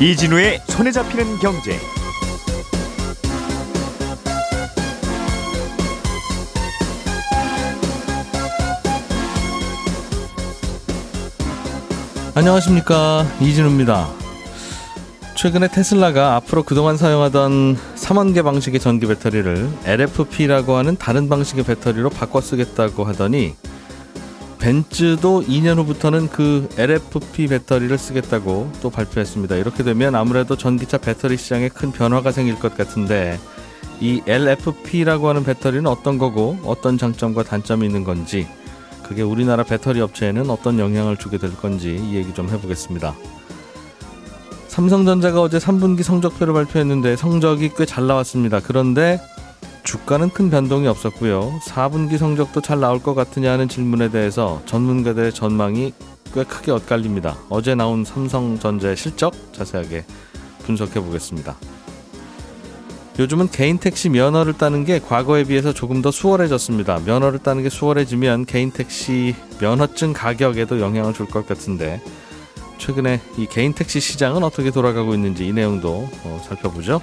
이진우의 손에 잡히는 경제. 안녕하십니까 이진우입니다. 최근에 테슬라가 앞으로 그동안 사용하던 3원계 방식의 전기 배터리를 LFP라고 하는 다른 방식의 배터리로 바꿔 쓰겠다고 하더니 벤츠도 2년 후부터는 그 LFP 배터리를 쓰겠다고 또 발표했습니다. 이렇게 되면 아무래도 전기차 배터리 시장에 큰 변화가 생길 것 같은데 이 LFP라고 하는 배터리는 어떤 거고 어떤 장점과 단점이 있는 건지 그게 우리나라 배터리 업체에는 어떤 영향을 주게 될 건지 이 얘기 좀 해보겠습니다. 삼성전자가 어제 3분기 성적표를 발표했는데 성적이 꽤 잘 나왔습니다. 그런데 주가는 큰 변동이 없었고요. 4분기 성적도 잘 나올 것 같으냐 는 질문에 대해서 전문가들의 전망이 꽤 크게 엇갈립니다. 어제 나온 삼성전자의 실적 자세하게 분석해 보겠습니다. 요즘은 개인 택시 면허를 따는 게 과거에 비해서 조금 더 수월해졌습니다. 면허를 따는 게 수월해지면 개인 택시 면허증 가격에도 영향을 줄 것 같은데 최근에 이 개인 택시 시장은 어떻게 돌아가고 있는지 이 내용도 어, 살펴보죠.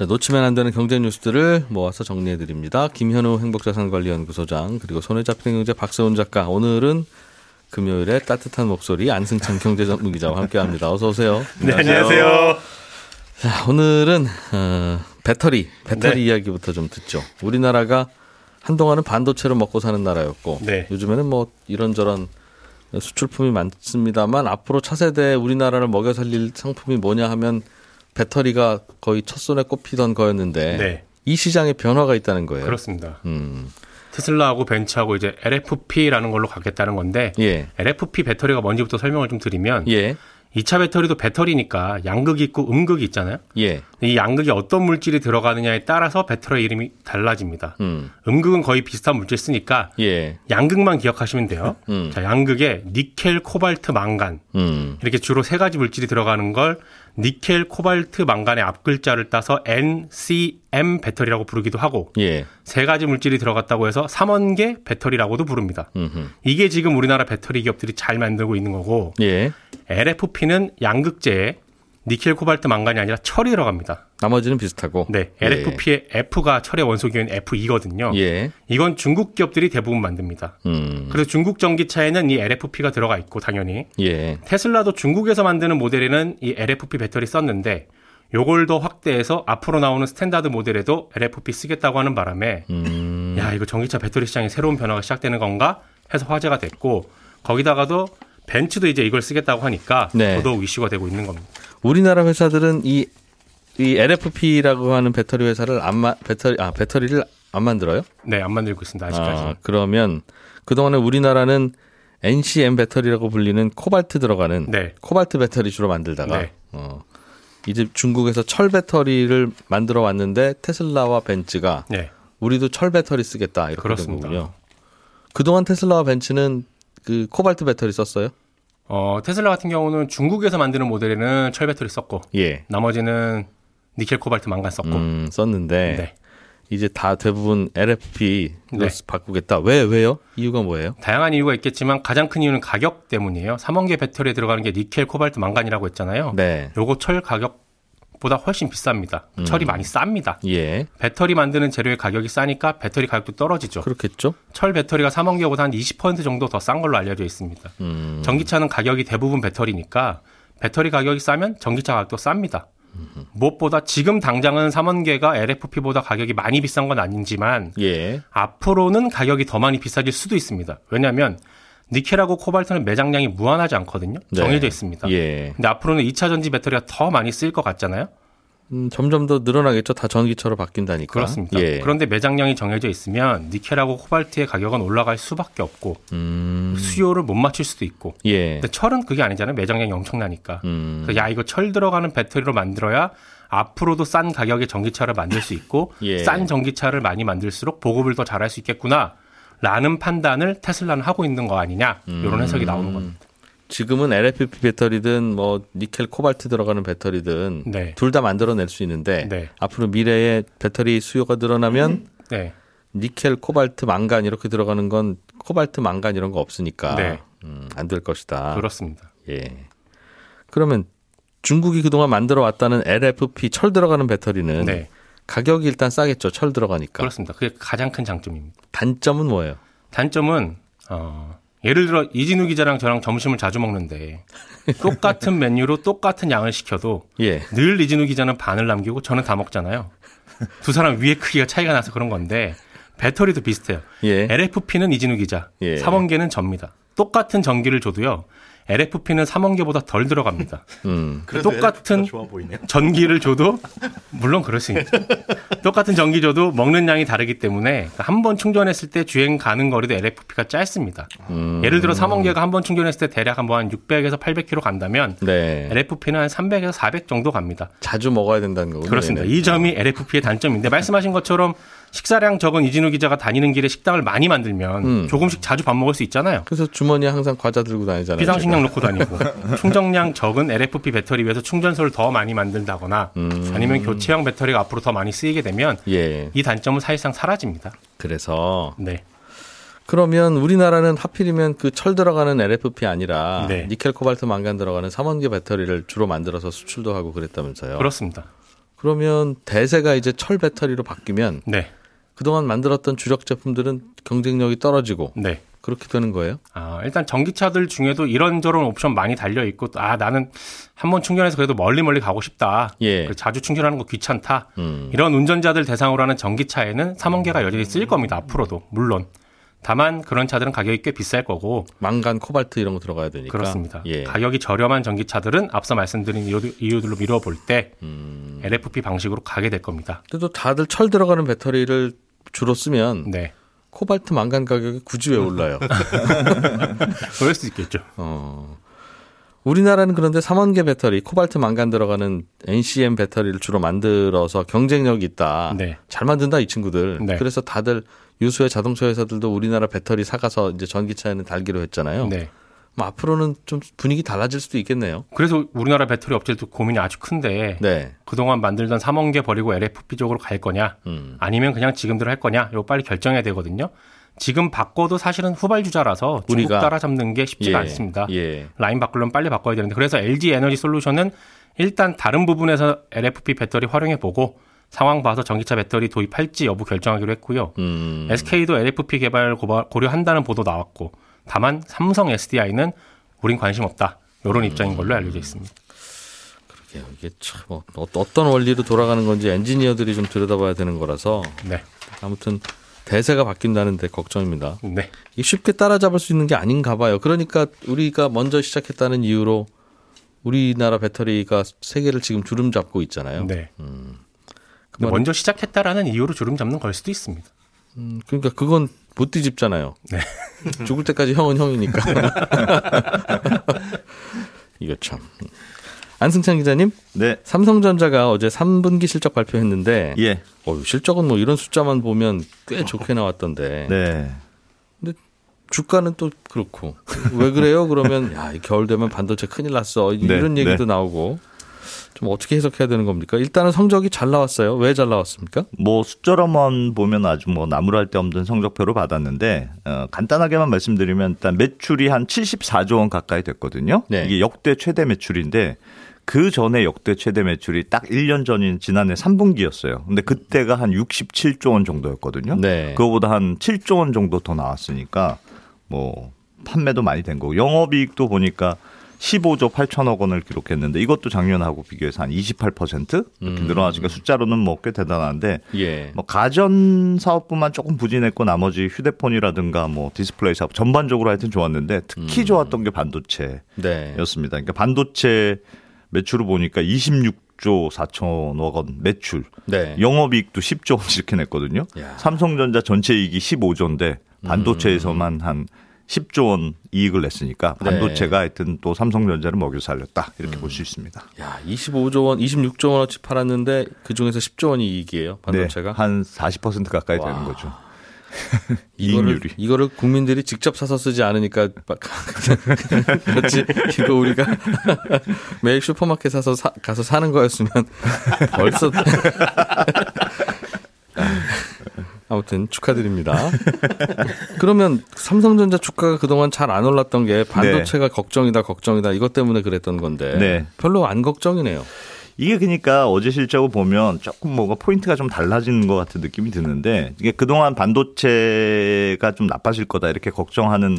자, 놓치면 안 되는 경제 뉴스들을 모아서 정리해 드립니다. 김현우 행복자산관리연구소장 그리고 손에 잡히는 경제 박세훈 작가. 오늘은 금요일에 따뜻한 목소리 안승찬 경제 전문 기자와 함께합니다. 어서 오세요. 네, 안녕하세요. 자, 오늘은 어, 배터리 배터리 네. 이야기부터 좀 듣죠. 우리나라가 한동안은 반도체로 먹고 사는 나라였고 네. 요즘에는 뭐 이런저런 수출품이 많습니다만 앞으로 차세대 우리나라를 먹여 살릴 상품이 뭐냐 하면 배터리가 거의 첫 손에 꼽히던 거였는데 네. 이 시장에 변화가 있다는 거예요. 그렇습니다. 음, 테슬라하고 벤츠하고 이제 LFP라는 걸로 가겠다는 건데 예, LFP 배터리가 뭔지부터 설명을 좀 드리면 예, 2차 배터리도 배터리니까 양극이 있고 음극이 있잖아요. 예, 이 양극이 어떤 물질이 들어가느냐에 따라서 배터리 이름이 달라집니다. 음, 음극은 거의 비슷한 물질 쓰니까 예, 양극만 기억하시면 돼요. 음. 자, 양극에 니켈, 코발트, 망간 음, 이렇게 주로 세 가지 물질이 들어가는 걸 니켈, 코발트, 망간의 앞글자를 따서 NCM 배터리라고 부르기도 하고 예, 세 가지 물질이 들어갔다고 해서 3원계 배터리라고도 부릅니다. 음흠. 이게 지금 우리나라 배터리 기업들이 잘 만들고 있는 거고 예. LFP는 양극재에 니켈, 코발트, 망간이 아니라 철이 들어갑니다. 나머지는 비슷하고. 네, LFP의 F가 철의 원소기호인 Fe2거든요. 예, 이건 중국 기업들이 대부분 만듭니다. 음, 그래서 중국 전기차에는 이 LFP가 들어가 있고 당연히 예, 테슬라도 중국에서 만드는 모델에는 이 LFP 배터리 썼는데 요걸 더 확대해서 앞으로 나오는 standard 모델에도 LFP 쓰겠다고 하는 바람에 음, 야 이거 전기차 배터리 시장에 새로운 변화가 시작되는 건가 해서 화제가 됐고 거기다가도 벤츠도 이제 이걸 쓰겠다고 하니까 네. 더더욱 이슈가 되고 있는 겁니다. 우리나라 회사들은 이, 이 LFP라고 하는 배터리 회사를 안 마, 배터리, 아, 배터리를 안 만들어요? 네, 안 만들고 있습니다. 아직까지. 아, 그러면 그동안에 우리나라는 NCM 배터리라고 불리는 코발트 들어가는 네. 코발트 배터리 주로 만들다가 네. 어, 이제 중국에서 철 배터리를 만들어 왔는데 테슬라와 벤츠가 네. 우리도 철 배터리 쓰겠다 이렇게 된 그렇습니다. 거군요. 그동안 테슬라와 벤츠는 그 코발트 배터리 썼어요? 어, 테슬라 같은 경우는 중국에서 만드는 모델에는 철 배터리 썼고 예. 나머지는 니켈, 코발트, 망간 썼고. 음, 썼는데 네. 이제 다 대부분 LFP로 네. 바꾸겠다. 왜 왜요? 이유가 뭐예요? 다양한 이유가 있겠지만 가장 큰 이유는 가격 때문이에요. 3원계 배터리에 들어가는 게 니켈, 코발트, 망간이라고 했잖아요. 네. 요거 철 가격 보다 훨씬 비쌉니다. 철이 많이 쌉니다. 예. 배터리 만드는 재료의 가격이 싸니까 배터리 가격도 떨어지죠. 그렇겠죠? 철 배터리가 3원계보다 한 20% 정도 더 싼 걸로 알려져 있습니다. 음. 전기차는 가격이 대부분 배터리니까 배터리 가격이 싸면 전기차 가격도 쌉니다. 무엇보다 지금 당장은 3원계가 LFP보다 가격이 많이 비싼 건 아니지만 예. 앞으로는 가격이 더 많이 비싸질 수도 있습니다. 왜냐하면 니켈하고 코발트는 매장량이 무한하지 않거든요. 네. 정해져 있습니다. 예. 근데 앞으로는 2차 전지 배터리가 더 많이 쓰일 것 같잖아요. 음, 점점 더 늘어나겠죠. 다 전기차로 바뀐다니까. 그렇습니다. 예. 그런데 매장량이 정해져 있으면 니켈하고 코발트의 가격은 올라갈 수밖에 없고 음. 수요를 못 맞출 수도 있고. 예. 근데 철은 그게 아니잖아요. 매장량이 엄청나니까. 음. 그래서 야 이거 철 들어가는 배터리로 만들어야 앞으로도 싼 가격의 전기차를 만들 수 있고 예. 싼 전기차를 많이 만들수록 보급을 더 잘할 수 있겠구나. 라는 판단을 테슬라는 하고 있는 거 아니냐 이런 해석이 나오는 겁니다. 지금은 LFP 배터리든 뭐 니켈 코발트 들어가는 배터리든 네. 둘다 만들어낼 수 있는데 네. 앞으로 미래에 배터리 수요가 늘어나면 네. 니켈 코발트 망간 이렇게 들어가는 건 코발트 망간 이런 거 없으니까 네. 음, 안 될 것이다. 그렇습니다. 예. 그러면 중국이 그동안 만들어 왔다는 LFP 철 들어가는 배터리는 네. 가격이 일단 싸겠죠. 철 들어가니까. 그렇습니다. 그게 가장 큰 장점입니다. 단점은 뭐예요? 단점은 어, 예를 들어 이진우 기자랑 저랑 점심을 자주 먹는데 똑같은 메뉴로 똑같은 양을 시켜도 예. 늘 이진우 기자는 반을 남기고 저는 다 먹잖아요. 두 사람 위에 크기가 차이가 나서 그런 건데 배터리도 비슷해요. 예. LFP는 이진우 기자, 예. 삼원계는 접니다. 똑같은 전기를 줘도요. LFP는 삼원계보다 덜 들어갑니다. 음. 그래도 똑같은. 전기를 줘도 물론 그럴 수 있죠. 똑같은 전기 줘도 먹는 양이 다르기 때문에 한 번 충전했을 때 주행 가는 거리도 LFP가 짧습니다. 음. 예를 들어 3원계가 한 번 충전했을 때 대략 한 번 600에서 800km 간다면 네. LFP는 한 300에서 400 정도 갑니다. 자주 먹어야 된다는 거군요. 그렇습니다. 이 점이 LFP의 단점인데 말씀하신 것처럼 식사량 적은 이진우 기자가 다니는 길에 식당을 많이 만들면 음. 조금씩 자주 밥 먹을 수 있잖아요. 그래서 주머니에 항상 과자 들고 다니잖아요. 비상식량 놓고 다니고 충전량 적은 LFP 배터리 위해서 충전소를 더 많이 만든다거나 음. 아니면 교체형 배터리가 앞으로 더 많이 쓰이게 되면. 예. 이 단점은 사실상 사라집니다. 그래서 네. 그러면 우리나라는 하필이면 그 철 들어가는 LFP 아니라 네. 니켈 코발트 망간 들어가는 3원계 배터리를 주로 만들어서 수출도 하고 그랬다면서요. 그렇습니다. 그러면 대세가 이제 철 배터리로 바뀌면 네. 그동안 만들었던 주력 제품들은 경쟁력이 떨어지고 네. 그렇게 되는 거예요? 아, 일단 전기차들 중에도 이런저런 옵션 많이 달려 있고 아, 나는 한 번 충전해서 그래도 멀리 멀리 가고 싶다. 예. 그래서 자주 충전하는 거 귀찮다. 음. 이런 운전자들 대상으로 하는 전기차에는 3원계가 여전히 쓰일 겁니다. 앞으로도. 물론. 다만 그런 차들은 가격이 꽤 비쌀 거고 망간 코발트 이런 거 들어가야 되니까. 그렇습니다. 예. 가격이 저렴한 전기차들은 앞서 말씀드린 이유- 이유들로 미뤄볼 때 음. LFP 방식으로 가게 될 겁니다. 그래도 다들 철 들어가는 배터리를 주로 쓰면 네. 코발트 망간 가격이 굳이 왜 올라요? 그럴 수 있겠죠. 어. 우리나라는 그런데 3원계 배터리, 코발트 망간 들어가는 NCM 배터리를 주로 만들어서 경쟁력이 있다. 네. 잘 만든다 이 친구들. 네. 그래서 다들 유수의 자동차 회사들도 우리나라 배터리 사가서 이제 전기차에는 달기로 했잖아요. 네. 뭐 앞으로는 좀 분위기 달라질 수도 있겠네요. 그래서 우리나라 배터리 업체도 고민이 아주 큰데 네. 그동안 만들던 3원계 버리고 LFP 쪽으로 갈 거냐 음. 아니면 그냥 지금대로 할 거냐 이거 빨리 결정해야 되거든요. 지금 바꿔도 사실은 후발주자라서 중국. 따라잡는 게 쉽지가 예. 않습니다. 예. 라인 바꾸려면 빨리 바꿔야 되는데 그래서 LG 에너지 솔루션은 일단 다른 부분에서 LFP 배터리 활용해 보고 상황 봐서 전기차 배터리 도입할지 여부 결정하기로 했고요. 음. SK도 LFP 개발 고려한다는 보도 나왔고 다만 삼성 SDI는 우린 관심 없다. 이런 입장인 걸로 알려져 있습니다. 예, 이게 참 어- 어떤 원리로 돌아가는 건지 엔지니어들이 좀 들여다봐야 되는 거라서 네. 아무튼 대세가 바뀐다는데 걱정입니다. 네. 이게 쉽게 따라잡을 수 있는 게 아닌가 봐요. 그러니까 우리가 먼저 시작했다는 이유로 우리나라 배터리가 세계를 지금 주름 잡고 있잖아요. 네. 음. 먼저 시작했다라는 이유로 주름 잡는 걸 수도 있습니다. 음, 그러니까 그건 못 뒤집잖아요. 네. 죽을 때까지 형은 형이니까. 이거 참. 안승찬 기자님, 네. 삼성전자가 어제 3분기 실적 발표했는데, 예. 어휴, 실적은 뭐 이런 숫자만 보면 꽤 좋게 나왔던데, 네. 주가는 또 그렇고 왜 그래요? 그러면 야, 이 겨울 되면 반도체 큰일 났어 이런 네, 얘기도 네. 나오고 좀 어떻게 해석해야 되는 겁니까? 일단은 성적이 잘 나왔어요. 왜 잘 나왔습니까? 뭐 숫자로만 보면 아주 뭐 나무랄 데 없는 성적표를 받았는데 어, 간단하게만 말씀드리면 일단 매출이 한 74조 원 가까이 됐거든요. 네. 이게 역대 최대 매출인데 그 전에 역대 최대 매출이 딱 1년 전인 지난해 3분기였어요. 근데 그때가 한 67조 원 정도였거든요. 네. 그거보다 한 7조 원 정도 더 나왔으니까 뭐 판매도 많이 된 거고 영업이익도 보니까 15조 8천억 원을 기록했는데 이것도 작년하고 비교해서 한 28% 이렇게 음. 늘어나니까 숫자로는 뭐 꽤 대단한데 예. 뭐 가전 사업부만 조금 부진했고 나머지 휴대폰이라든가 뭐 디스플레이 사업 전반적으로 하여튼 좋았는데 특히 음. 좋았던 게 반도체였습니다. 네. 그러니까 반도체 매출을 보니까 26조 4천억 원 매출, 네. 영업이익도 10조 원 이렇게 냈거든요. 야. 삼성전자 전체 이익이 15조인데 반도체에서만 한 10조 원 이익을 냈으니까 네. 반도체가 하여튼 또 삼성전자를 먹여 살렸다 이렇게 볼수 있습니다. 야, 25조 원, 26조 원어치 팔았는데 그 중에서 10조 원이 이익이에요. 반도체가. 네, 한40% 가까이 와. 되는 거죠. 이거를. 이거를 국민들이 직접 사서 쓰지 않으니까 막 그렇지. 이거 우리가 매일 슈퍼마켓 사서 사, 가서 사는 거였으면 벌써 아무튼 축하드립니다. 그러면 삼성전자 주가가 그동안 잘 안 올랐던 게 반도체가 걱정이다 걱정이다 이것 때문에 그랬던 건데 네. 별로 안 걱정이네요. 이게 그러니까 어제 실적을 보면 조금 뭐가 포인트가 좀 달라지는 것 같은 느낌이 드는데 이게 그동안 반도체가 좀 나빠질 거다 이렇게 걱정하는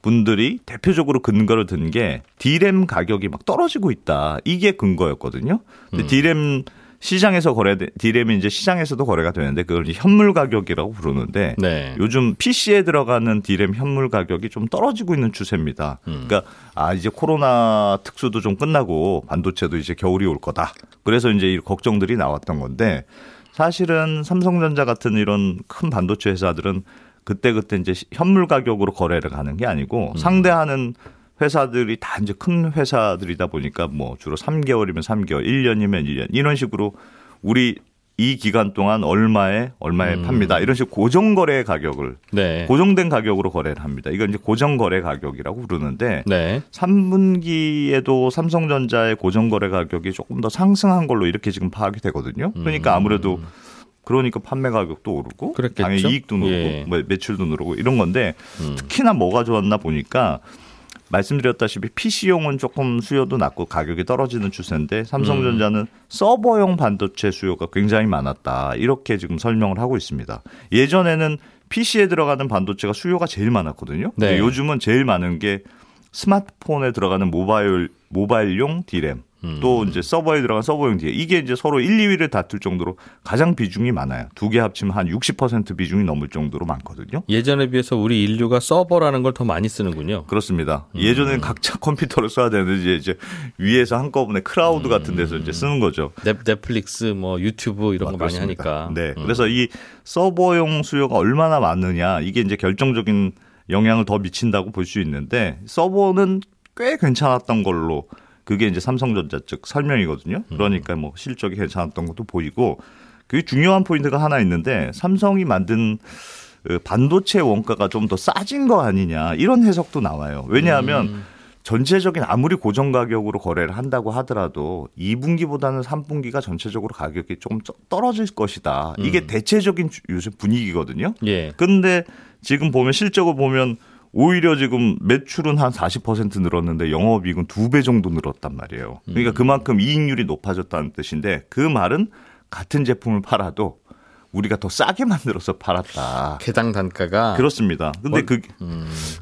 분들이 대표적으로 근거를 든게 디램 가격이 막 떨어지고 있다. 이게 근거였거든요. 근데 디램 시장에서 거래 디램이 이제 시장에서도 거래가 되는데 그걸 현물 가격이라고 부르는데 네. 요즘 PC에 들어가는 디램 현물 가격이 좀 떨어지고 있는 추세입니다. 그러니까 아 이제 코로나 특수도 좀 끝나고 반도체도 이제 겨울이 올 거다. 그래서 이제 이 걱정들이 나왔던 건데 사실은 삼성전자 같은 이런 큰 반도체 회사들은 그때 그때 이제 현물 가격으로 거래를 가는 게 아니고 상대하는 회사들이 다 이제 큰 회사들이다 보니까 뭐 주로 3개월이면 3개월, 1년이면 1년 이런 식으로 우리 이 기간 동안 얼마에 얼마에 팝니다. 이런 식으로 고정 거래 가격을 네. 고정된 가격으로 거래를 합니다. 이건 이제 고정 거래 가격이라고 부르는데 네. 3분기에도 삼성전자의 고정 거래 가격이 조금 더 상승한 걸로 이렇게 지금 파악이 되거든요. 그러니까 아무래도 그러니까 판매 가격도 오르고 그랬겠죠? 당연히 이익도 누르고 예. 뭐 매출도 누르고 이런 건데 특히나 뭐가 좋았나 보니까 말씀드렸다시피 PC용은 조금 수요도 낮고 가격이 떨어지는 추세인데 삼성전자는 서버용 반도체 수요가 굉장히 많았다. 이렇게 지금 설명을 하고 있습니다. 예전에는 PC에 들어가는 반도체가 수요가 제일 많았거든요. 근데 네. 요즘은 제일 많은 게 스마트폰에 들어가는 모바일 모바일용 디램 또 이제 서버에 들어간 서버용 디램 이게 이제 서로 1, 2위를 다툴 정도로 가장 비중이 많아요. 두 개 합치면 한 60% 비중이 넘을 정도로 많거든요. 예전에 비해서 우리 인류가 서버라는 걸 더 많이 쓰는군요. 그렇습니다. 예전에는 각자 컴퓨터를 써야 되는데 이제, 위에서 한꺼번에 클라우드 같은 데서 이제 쓰는 거죠. 넷, 넷플릭스, 뭐 유튜브 이런 거 많이 그렇습니다. 하니까. 네. 음. 그래서 이 서버용 수요가 얼마나 많느냐 이게 이제 결정적인 영향을 더 미친다고 볼 수 있는데 서버는 꽤 괜찮았던 걸로 그게 이제 삼성전자 측 설명이거든요. 그러니까 뭐 실적이 괜찮았던 것도 보이고 그 중요한 포인트가 하나 있는데 삼성이 만든 그 반도체 원가가 좀 더 싸진 거 아니냐 이런 해석도 나와요. 왜냐하면 전체적인 아무리 고정 가격으로 거래를 한다고 하더라도 2분기보다는 3분기가 전체적으로 가격이 조금 쩌- 떨어질 것이다. 이게 대체적인 주- 요새 분위기거든요. 예. 근데 지금 보면 실적을 보면 오히려 지금 매출은 한 40% 늘었는데 영업이익은 두 배 정도 늘었단 말이에요. 그러니까 그만큼 이익률이 높아졌다는 뜻인데 그 말은 같은 제품을 팔아도 우리가 더 싸게 만들어서 팔았다. 개당 단가가 그렇습니다. 근데 그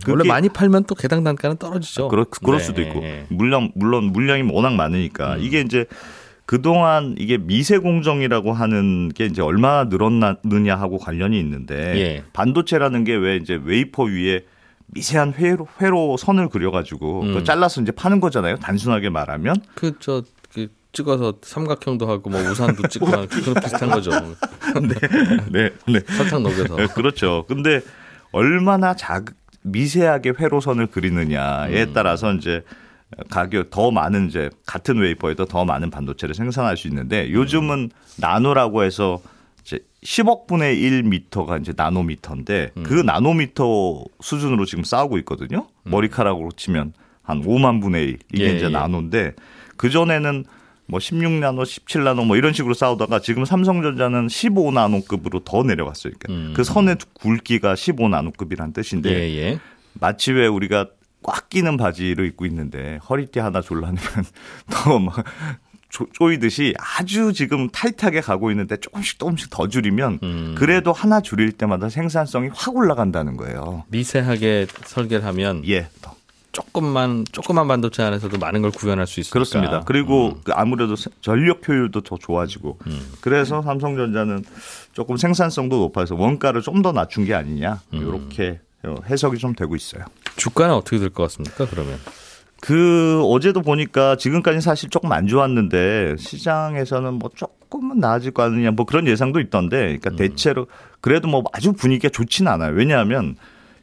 원래 그게- 많이 팔면 또 개당 단가는 떨어지죠. 그럴, 그럴 네. 수도 있고 물론 물론 물량이 워낙 많으니까 음. 이게 이제 그동안 이게 미세 공정이라고 하는 게 이제 얼마나 늘었느냐 하고 관련이 있는데 예. 반도체라는 게 왜 이제 웨이퍼 위에 미세한 회로 회로 선을 그려가지고 음. 잘라서 이제 파는 거잖아요. 단순하게 말하면 그저 그 찍어서 삼각형도 하고 뭐 우산도 찍고 하는 그런 비슷한 거죠. 네, 네. 설탕 녹여서. 네, 그렇죠. 근데 얼마나 작 미세하게 회로선을 그리느냐에 음. 따라서 이제 가격 더 많은 이제 같은 웨이퍼에도 더 많은 반도체를 생산할 수 있는데 요즘은 나노라고 해서 이제 10억 분의 1 미터가 이제 나노미터인데 음. 그 나노미터 수준으로 지금 싸우고 있거든요. 머리카락으로 치면 한 5만 분의 1 이게 예, 이제 예. 나노인데 그 전에는 뭐 16나노, 17나노 뭐 이런 식으로 싸우다가 지금 삼성전자는 15나노급으로 더 내려갔어요. 그러니까 음. 그 선의 굵기가 15나노급이란 뜻인데 예, 예. 마치 왜 우리가 꽉 끼는 바지를 입고 있는데 허리띠 하나 졸라내면 더 막 쪼이듯이 아주 지금 타이트하게 가고 있는데 조금씩 조금씩 더 줄이면 음. 그래도 하나 줄일 때마다 생산성이 확 올라간다는 거예요. 미세하게 설계를 하면 예. 더. 조금만 조그만 반도체 안에서도 많은 걸 구현할 수 있으니까. 그렇습니다. 그리고 음. 그 아무래도 세- 전력 효율도 더 좋아지고 그래서 삼성전자는 조금 생산성도 높아서 원가를 좀 더 낮춘 게 아니냐 음. 이렇게 어, 해석이 좀 되고 있어요. 주가는 어떻게 될 것 같습니까? 그러면 그 어제도 보니까 지금까지 사실 조금 안 좋았는데 시장에서는 뭐 조금은 나아질 거 아니냐 뭐 그런 예상도 있던데 그러니까 대체로 그래도 뭐 아주 분위기가 좋지는 않아요. 왜냐하면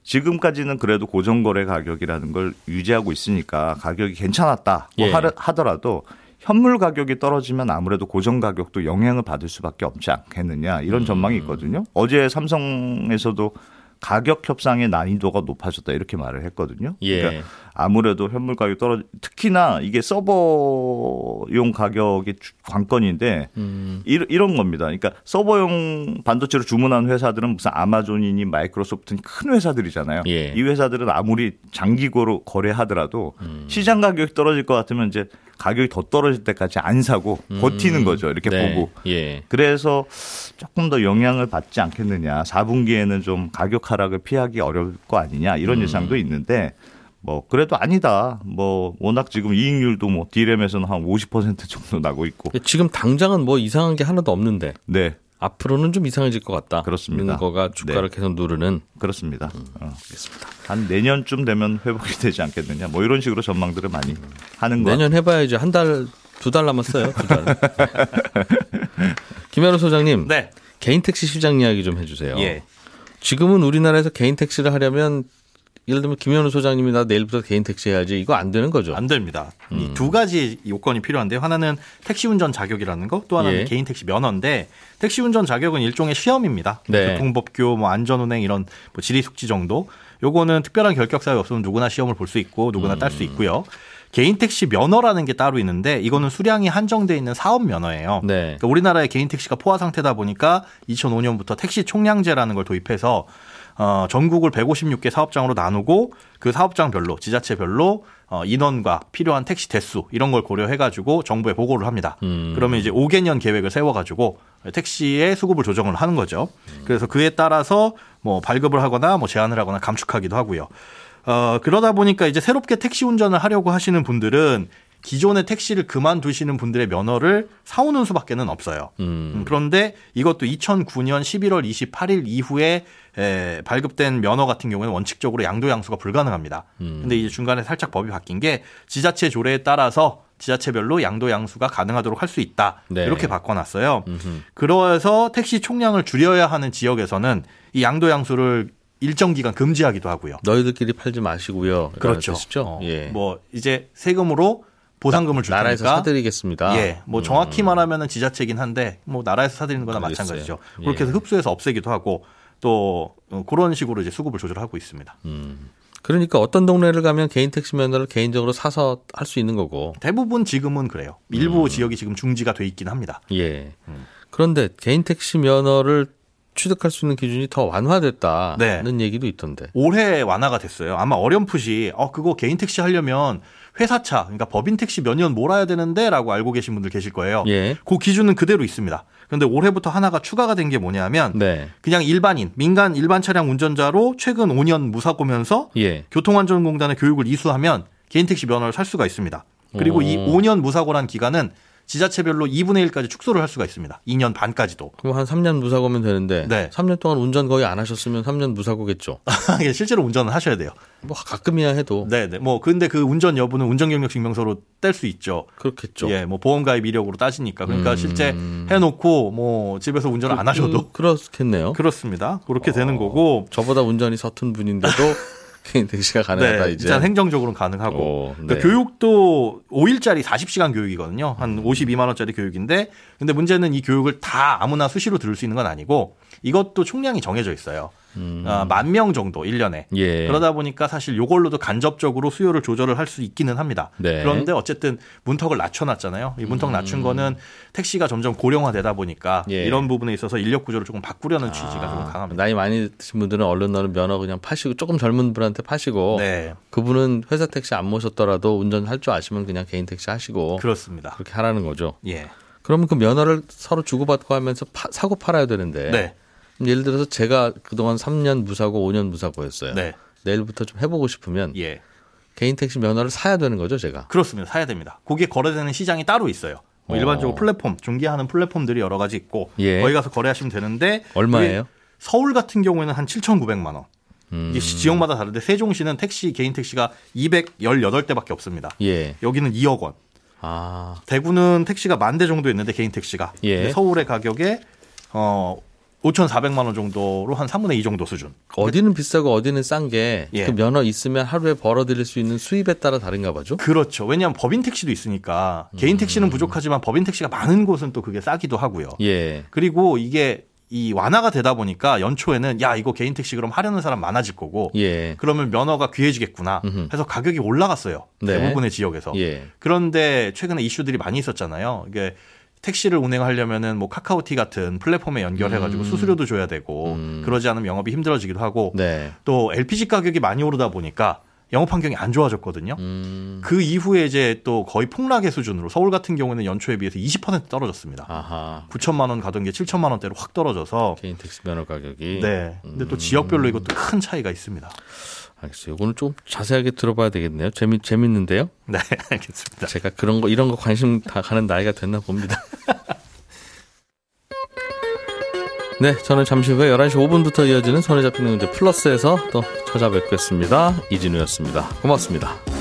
지금까지는 그래도 고정거래 가격이라는 걸 유지하고 있으니까 가격이 괜찮았다 뭐 예. 하더라도 현물 가격이 떨어지면 아무래도 고정 가격도 영향을 받을 수밖에 없지 않겠느냐 이런 음. 전망이 있거든요. 어제 삼성에서도 가격 협상의 난이도가 높아졌다 이렇게 말을 했거든요. 예. 그러니까 아무래도 현물 가격이 떨어 특히나 이게 서버용 가격이 주- 관건인데 음. 이런, 이런 겁니다. 그러니까 서버용 반도체로 주문한 회사들은 무슨 아마존이니 마이크로소프트니 큰 회사들이잖아요. 예. 이 회사들은 아무리 장기고로 거래하더라도 음. 시장 가격이 떨어질 것 같으면 이제 가격이 더 떨어질 때까지 안 사고 버티는 거죠. 이렇게 네. 보고. 예. 그래서 조금 더 영향을 받지 않겠느냐. 4분기에는 좀 가격 하락을 피하기 어려울 거 아니냐. 이런 예상도 있는데 뭐 그래도 아니다. 뭐 워낙 지금 이익률도 뭐 디램에서는 한 50% 정도 나고 있고. 지금 당장은 뭐 이상한 게 하나도 없는데 네. 앞으로는 좀 이상해질 것 같다. 그렇습니다. 거가 주가를 계속 누르는. 그렇습니다. 어. 한 내년쯤 되면 회복이 되지 않겠느냐. 뭐 이런 식으로 전망들을 많이 하는 거. 내년 해봐야지 한달 두 달 남았어요. 두 달. 김현우 소장님, 네. 개인 택시 시장 이야기 좀 해주세요. 예. 지금은 우리나라에서 개인 택시를 하려면 예를 들면 김현우 소장님이 나 내일부터 개인 택시 해야지 이거 안 되는 거죠. 안 됩니다. 음. 이두 가지 요건이 필요한데요. 하나는 택시 운전 자격이라는 거, 또 하나는 예. 개인 택시 면허인데 택시 운전 자격은 일종의 시험입니다. 네. 교통법규, 뭐 안전운행 이런 뭐 지리 숙지 정도. 요거는 특별한 결격 사유 없으면 누구나 시험을 볼 수 있고 누구나 딸수 음. 있고요. 개인 택시 면허라는 게 따로 있는데 이거는 수량이 한정돼 있는 사업 면허예요. 네. 그러니까 우리나라의 개인 택시가 포화 상태다 보니까 2005년부터 택시 총량제라는 걸 도입해서 어, 전국을 156개 사업장으로 나누고 그 사업장별로 지자체별로 어, 인원과 필요한 택시 대수 이런 걸 고려해가지고 정부에 보고를 합니다. 음. 그러면 이제 5개년 계획을 세워가지고 택시의 수급을 조정을 하는 거죠. 그래서 그에 따라서 뭐 발급을 하거나 뭐 제한을 하거나 감축하기도 하고요. 어, 그러다 보니까 이제 새롭게 택시 운전을 하려고 하시는 분들은 기존의 택시를 그만두시는 분들의 면허를 사오는 수밖에는 없어요. 음, 그런데 이것도 2009년 11월 28일 이후에 에, 발급된 면허 같은 경우에는 원칙적으로 양도 양수가 불가능합니다. 근데 이제 중간에 살짝 법이 바뀐 게 지자체 조례에 따라서 지자체별로 양도 양수가 가능하도록 할 수 있다. 네. 이렇게 바꿔놨어요. 그래서 택시 총량을 줄여야 하는 지역에서는 이 양도 양수를 일정 기간 금지하기도 하고요. 너희들끼리 팔지 마시고요. 그렇죠. 뜻이죠? 어, 예. 뭐 이제 세금으로 보상금을 줄 나라에서 테니까 사드리겠습니다. 예, 뭐 정확히 말하면은 지자체긴 한데 뭐 나라에서 사드리는 거나. 마찬가지죠. 예. 그렇게 해서 흡수해서 없애기도 하고 또 어, 그런 식으로 이제 수급을 조절하고 있습니다. 그러니까 어떤 동네를 가면 개인 택시 면허를 개인적으로 사서 할 수 있는 거고. 대부분 지금은 그래요. 일부 음. 지역이 지금 중지가 돼 있긴 합니다. 예. 그런데 개인 택시 면허를 취득할 수 있는 기준이 더 완화됐다는 네. 얘기도 있던데. 올해 완화가 됐어요. 아마 어렴풋이 어 그거 개인 택시 하려면 회사차 그러니까 법인 택시 몇 년 몰아야 되는데라고 알고 계신 분들 계실 거예요. 예. 그 기준은 그대로 있습니다. 그런데 올해부터 하나가 추가가 된 게 뭐냐면 네. 그냥 일반인 민간 일반 차량 운전자로 최근 5년 무사고면서 예. 교통안전공단의 교육을 이수하면 개인 택시 면허를 살 수가 있습니다. 그리고 이 오. 5년 무사고란 기간은 지자체별로 2분의 1까지 축소를 할 수가 있습니다. 2년 반까지도. 그럼 한 3년 무사고면 되는데 네. 3년 동안 운전 거의 안 하셨으면 3년 무사고겠죠. 실제로 운전을 하셔야 돼요. 뭐 가끔이야 해도 네, 네. 뭐 근데 그 운전 여부는 운전 경력 증명서로 뗄 수 있죠. 그렇겠죠. 예, 뭐 보험 가입 이력으로 따지니까. 그러니까 음. 실제 해 놓고 뭐 집에서 운전을 안 하셔도 그, 그렇겠네요. 그렇습니다. 그렇게 어. 되는 거고. 저보다 운전이 서툰 분인데도 개인 택시가 가능하다 네, 이제. 일단 행정적으로는 가능하고. 오, 그러니까 네. 교육도 5일짜리 40시간 교육이거든요. 한 52만 원짜리 교육인데 근데 문제는 이 교육을 다 아무나 수시로 들을 수 있는 건 아니고 이것도 총량이 정해져 있어요. 아, 만명 정도 1년에. 음. 예. 그러다 보니까 사실 요걸로도 간접적으로 수요를 조절을 할 수 있기는 합니다. 네. 그런데 어쨌든 문턱을 낮춰놨잖아요. 이 문턱 낮춘 거는 택시가 점점 고령화되다 보니까 음. 예. 이런 부분에 있어서 인력 구조를 조금 바꾸려는 취지가 조금 아, 강합니다. 나이 많이 드신 분들은 얼른 얼른 면허 그냥 파시고 조금 젊은 분한테 파시고 네, 그분은 회사 택시 안 모셨더라도 운전할 줄 아시면 그냥 개인 택시 하시고 그렇습니다. 그렇게 하라는 거죠. 예, 그러면 그 면허를 서로 주고받고 하면서 파- 사고 팔아야 되는데 네, 예를 들어서 제가 그동안 3년 무사고 5년 무사고였어요. 네, 내일부터 좀 해보고 싶으면 예. 개인 택시 면허를 사야 되는 거죠, 제가. 그렇습니다. 사야 됩니다. 그게 거래되는 시장이 따로 있어요. 뭐 어. 일반적으로 플랫폼, 중개하는 플랫폼들이 여러 가지 있고 예. 거기 가서 거래하시면 되는데 얼마예요? 서울 같은 경우에는 한 7,900만 원. 음. 이게 시- 지역마다 다른데 세종시는 택시 개인 택시가 218대밖에 없습니다. 예. 여기는 2억 원. 아, 대구는 택시가 만 대 정도 있는데 개인 택시가 예. 서울의 가격에 어 5,400만 원 정도로 한 3분의 2 정도 수준. 어디는 비싸고 어디는 싼게그 예. 면허 있으면 하루에 벌어들일 수 있는 수입에 따라 다른가 보죠. 그렇죠. 왜냐하면 법인 택시도 있으니까 개인 택시는 부족하지만 법인 택시가 많은 곳은 또 그게 싸기도 하고요. 예. 그리고 이게 이 완화가 되다 보니까 연초에는 야 이거 개인 택시 그럼 하려는 사람 많아질 거고 예. 그러면 면허가 귀해지겠구나 음흠. 해서 가격이 올라갔어요 네. 대부분의 지역에서 예. 그런데 최근에 이슈들이 많이 있었잖아요 이게 택시를 운행하려면은 뭐 카카오티 같은 플랫폼에 연결해가지고 음. 수수료도 줘야 되고 음. 그러지 않으면 영업이 힘들어지기도 하고 네. 또 LPG 가격이 많이 오르다 보니까 영업 환경이 안 좋아졌거든요. 음. 그 이후에 이제 또 거의 폭락의 수준으로 서울 같은 경우는 연초에 비해서 20% 떨어졌습니다. 아하. 9천만 원 가던 게 7천만 원대로 확 떨어져서 개인 택시 면허 가격이. 네. 근데 또 음. 지역별로 이것도 큰 차이가 있습니다. 알겠어요. 이거는 좀 자세하게 들어봐야 되겠네요. 재미 재밌는데요. 네, 알겠습니다. 제가 그런 거 이런 거 관심 다 가는 나이가 됐나 봅니다. 네, 저는 잠시 후에 11시 5분부터 이어지는 손에 잡히는 문제 플러스에서 또 찾아뵙겠습니다. 이진우였습니다. 고맙습니다.